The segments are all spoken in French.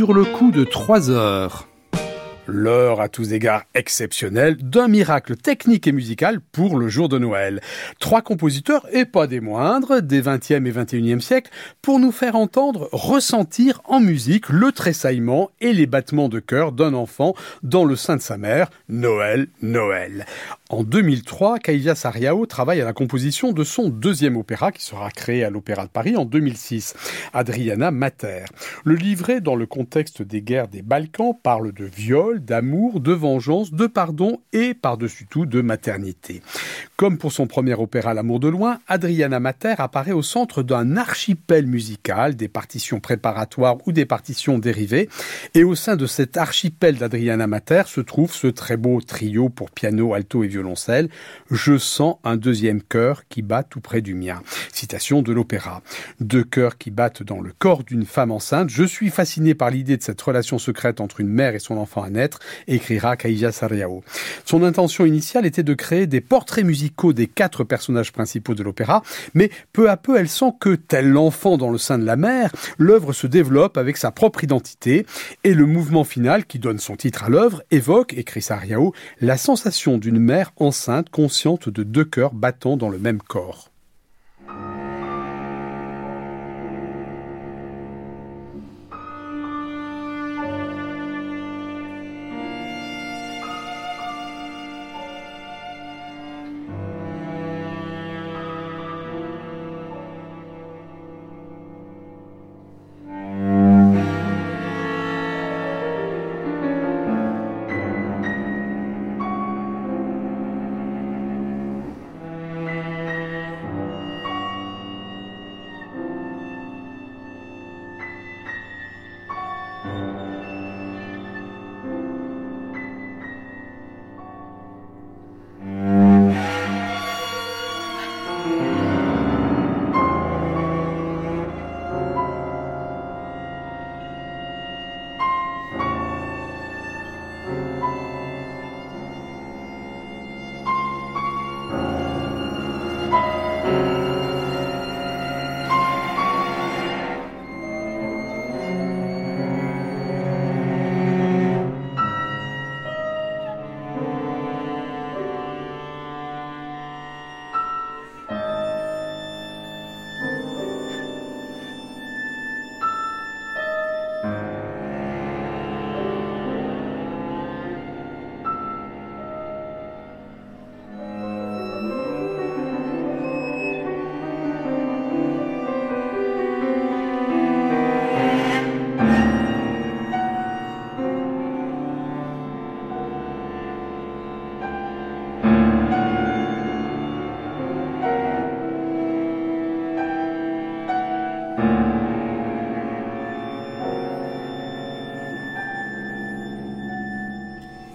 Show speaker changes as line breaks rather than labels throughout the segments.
sur le coup de 3 heures l'heure à tous égards exceptionnelle d'un miracle technique et musical pour le jour de Noël. Trois compositeurs, et pas des moindres, des 20e et 21e siècles, pour nous faire entendre, ressentir en musique le tressaillement et les battements de cœur d'un enfant dans le sein de sa mère, Noël, Noël. En 2003, Kaija Sariao travaille à la composition de son deuxième opéra qui sera créé à l'Opéra de Paris en 2006, Adriana Mater. Le livret dans le contexte des guerres des Balkans parle de viol, d'amour, de vengeance, de pardon et par-dessus tout de maternité. Comme pour son premier opéra L'amour de loin, Adriana Mater apparaît au centre d'un archipel musical, des partitions préparatoires ou des partitions dérivées. Et au sein de cet archipel d'Adriana Mater se trouve ce très beau trio pour piano, alto et violoncelle. Je sens un deuxième cœur qui bat tout près du mien. Citation de l'opéra. Deux cœurs qui battent dans le corps d'une femme enceinte. Je suis fasciné par l'idée de cette relation secrète entre une mère et son enfant à naître, écrira Kaija Sariao. Son intention initiale était de créer des portraits musicaux des quatre personnages principaux de l'opéra, mais peu à peu elle sent que, tel l'enfant dans le sein de la mère, l'œuvre se développe avec sa propre identité, et le mouvement final qui donne son titre à l'œuvre évoque, écrit Sariao, la sensation d'une mère enceinte consciente de deux cœurs battant dans le même corps.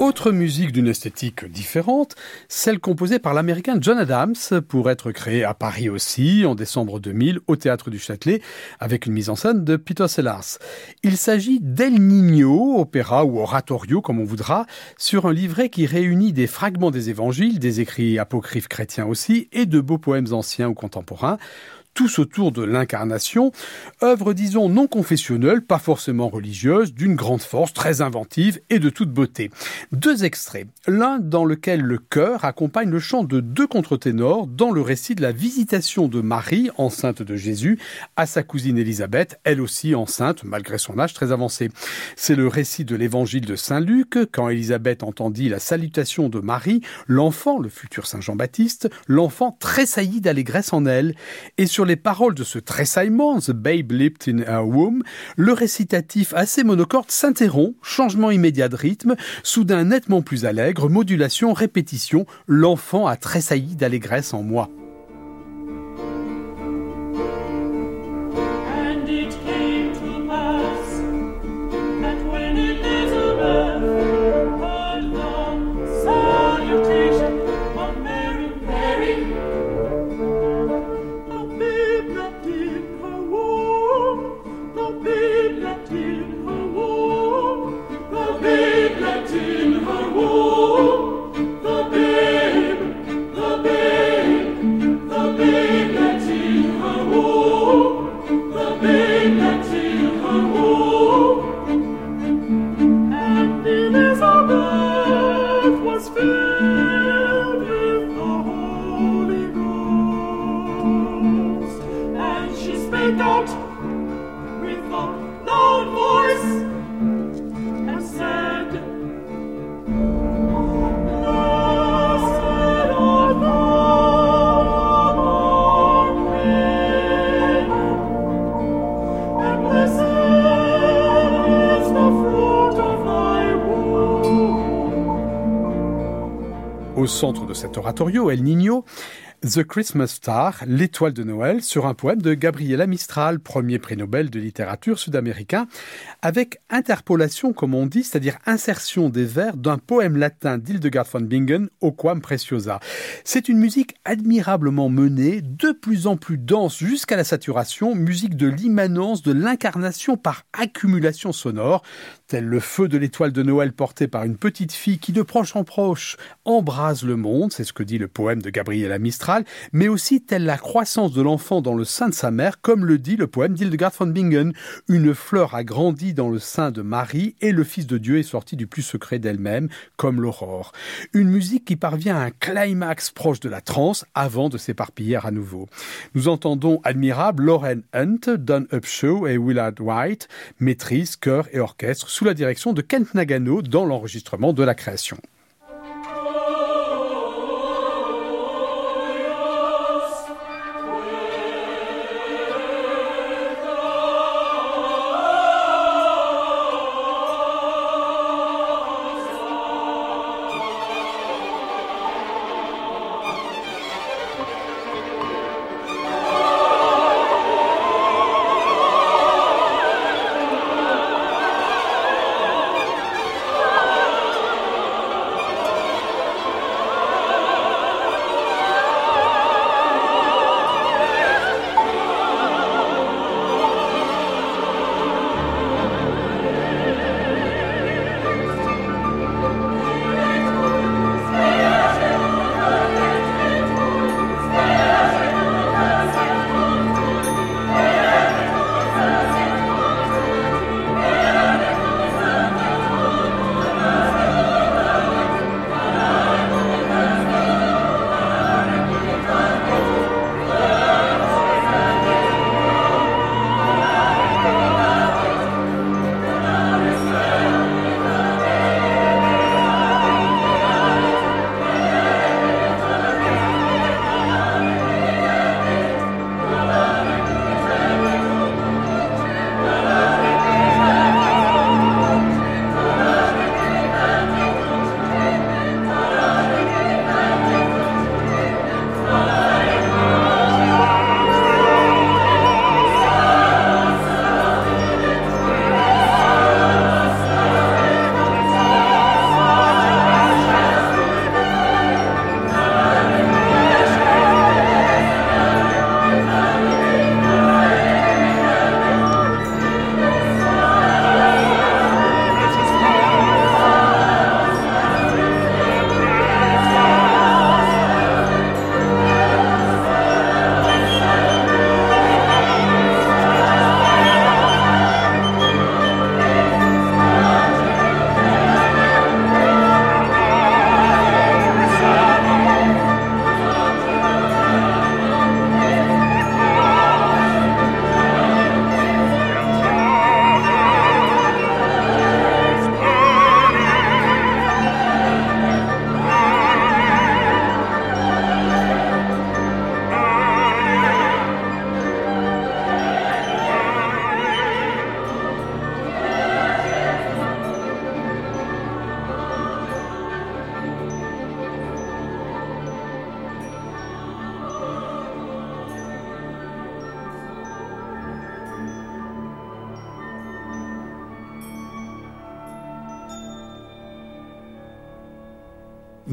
Autre musique d'une esthétique différente, celle composée par l'américain John Adams pour être créée à Paris aussi en décembre 2000 au théâtre du Châtelet avec une mise en scène de Peter Sellars. Il s'agit d'El Niño, opéra ou oratorio comme on voudra, sur un livret qui réunit des fragments des évangiles, des écrits apocryphes chrétiens aussi et de beaux poèmes anciens ou contemporains tous autour de l'incarnation, œuvre disons non confessionnelle, pas forcément religieuse, d'une grande force, très inventive et de toute beauté. Deux extraits, l'un dans lequel le chœur accompagne le chant de deux contre-ténors dans le récit de la visitation de Marie, enceinte de Jésus, à sa cousine Élisabeth, elle aussi enceinte malgré son âge très avancé. C'est le récit de l'évangile de Saint Luc, quand Élisabeth entendit la salutation de Marie, l'enfant, le futur Saint Jean-Baptiste, l'enfant tressaillit d'allégresse en elle, et sur les paroles de ce tressaillement, The Babe Leaped in a Womb, le récitatif assez monocorde s'interrompt, changement immédiat de rythme, soudain nettement plus allègre, modulation, répétition, l'enfant a tressailli d'allégresse en moi. Au centre de cet oratorio, El Niño, The Christmas Star, l'étoile de Noël, sur un poème de Gabriela Mistral, premier prix Nobel de littérature sud-américain, avec interpolation, comme on dit, c'est-à-dire insertion des vers d'un poème latin d'Hildegard von Bingen, Quam Preciosa. C'est une musique admirablement menée, de plus en plus dense jusqu'à la saturation, musique de l'immanence, de l'incarnation par accumulation sonore, tel le feu de l'étoile de Noël porté par une petite fille qui de proche en proche embrase le monde, c'est ce que dit le poème de Gabriela Mistral, mais aussi telle la croissance de l'enfant dans le sein de sa mère, comme le dit le poème d'Hildegard von Bingen. Une fleur a grandi dans le sein de Marie et le Fils de Dieu est sorti du plus secret d'elle-même, comme l'aurore. Une musique qui parvient à un climax proche de la transe avant de s'éparpiller à nouveau. Nous entendons admirable Lauren Hunt, Don Upshaw et Willard White, maîtrise, chœur et orchestre sous la direction de Kent Nagano dans l'enregistrement de la création.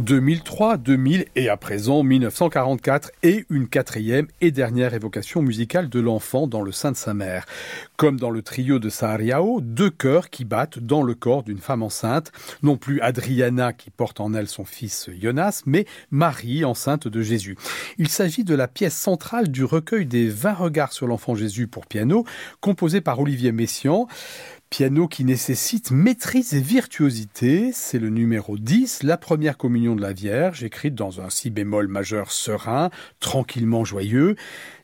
2003, 2000 et à présent 1944 et une quatrième et dernière évocation musicale de l'enfant dans le sein de sa mère. Comme dans le trio de Sahariao, deux cœurs qui battent dans le corps d'une femme enceinte, non plus Adriana qui porte en elle son fils Jonas, mais Marie enceinte de Jésus. Il s'agit de la pièce centrale du recueil des 20 regards sur l'enfant Jésus pour piano, composé par Olivier Messiaen. Piano qui nécessite maîtrise et virtuosité, c'est le numéro 10, la première communion de la Vierge, écrite dans un si bémol majeur serein, tranquillement joyeux.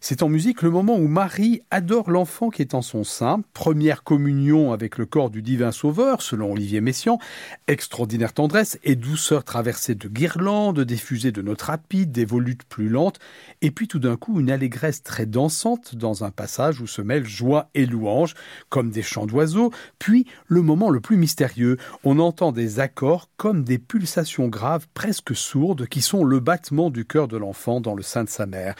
C'est en musique le moment où Marie adore l'enfant qui est en son sein, première communion avec le corps du divin sauveur, selon Olivier Messiaen, extraordinaire tendresse et douceur traversée de guirlandes, des fusées de notes rapides, des volutes plus lentes, et puis tout d'un coup une allégresse très dansante dans un passage où se mêlent joie et louange, comme des chants d'oiseaux, puis le moment le plus mystérieux, on entend des accords comme des pulsations graves presque sourdes qui sont le battement du cœur de l'enfant dans le sein de sa mère.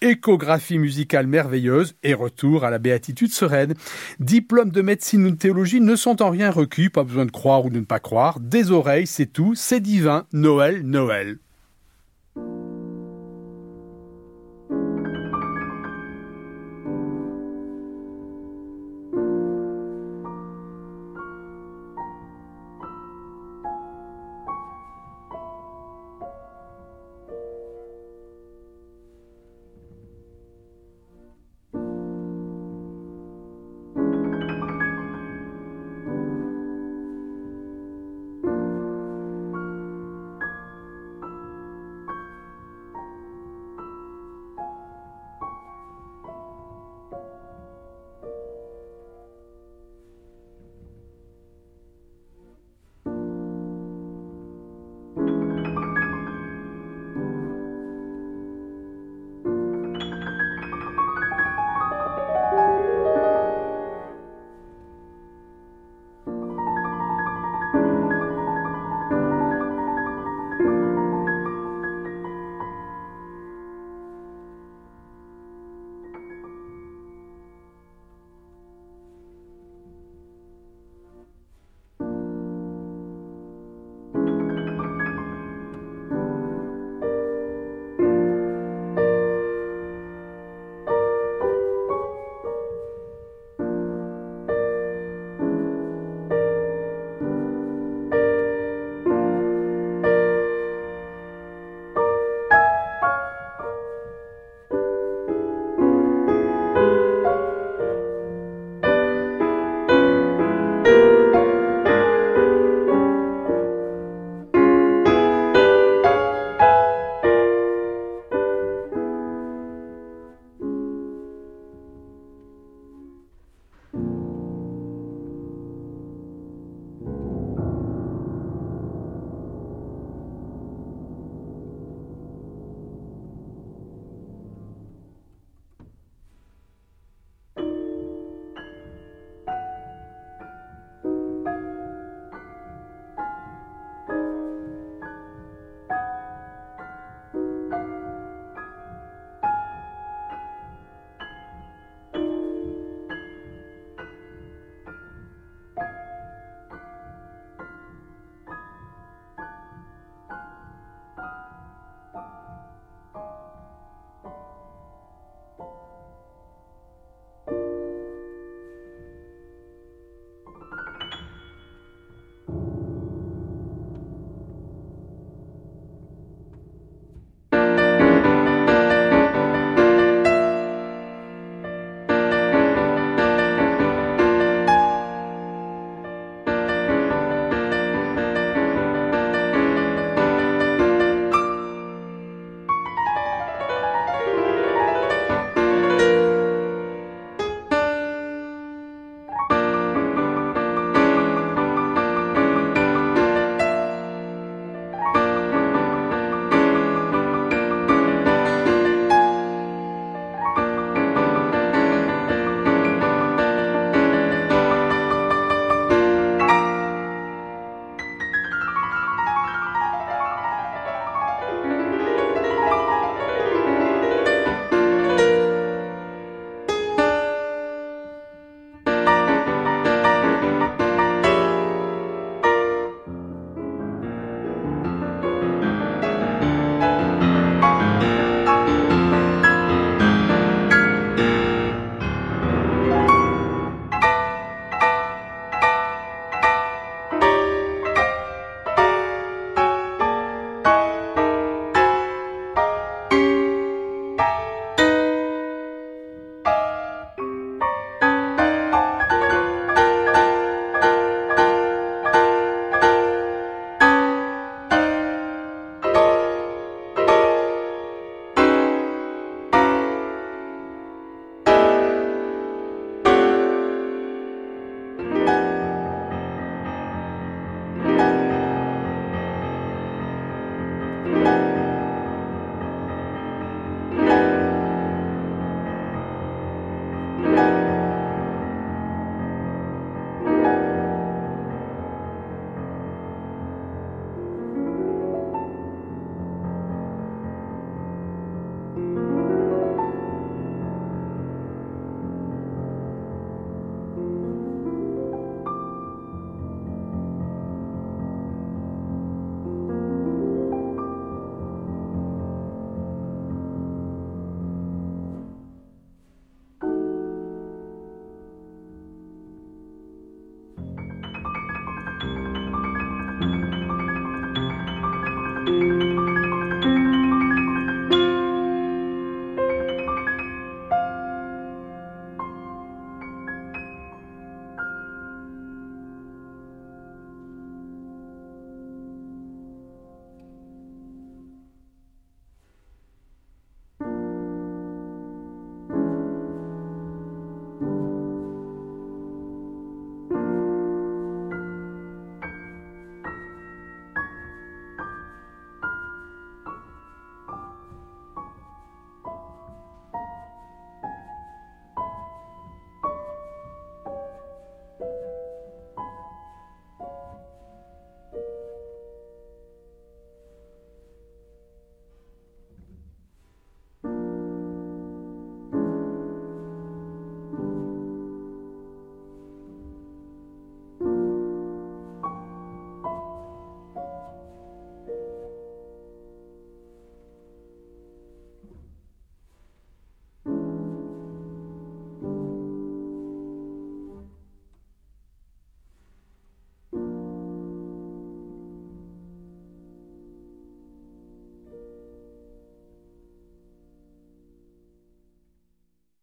Échographie musicale merveilleuse et retour à la béatitude sereine. Diplôme de médecine ou de théologie ne sont en rien requis, pas besoin de croire ou de ne pas croire. Des oreilles, c'est tout, c'est divin. Noël, Noël.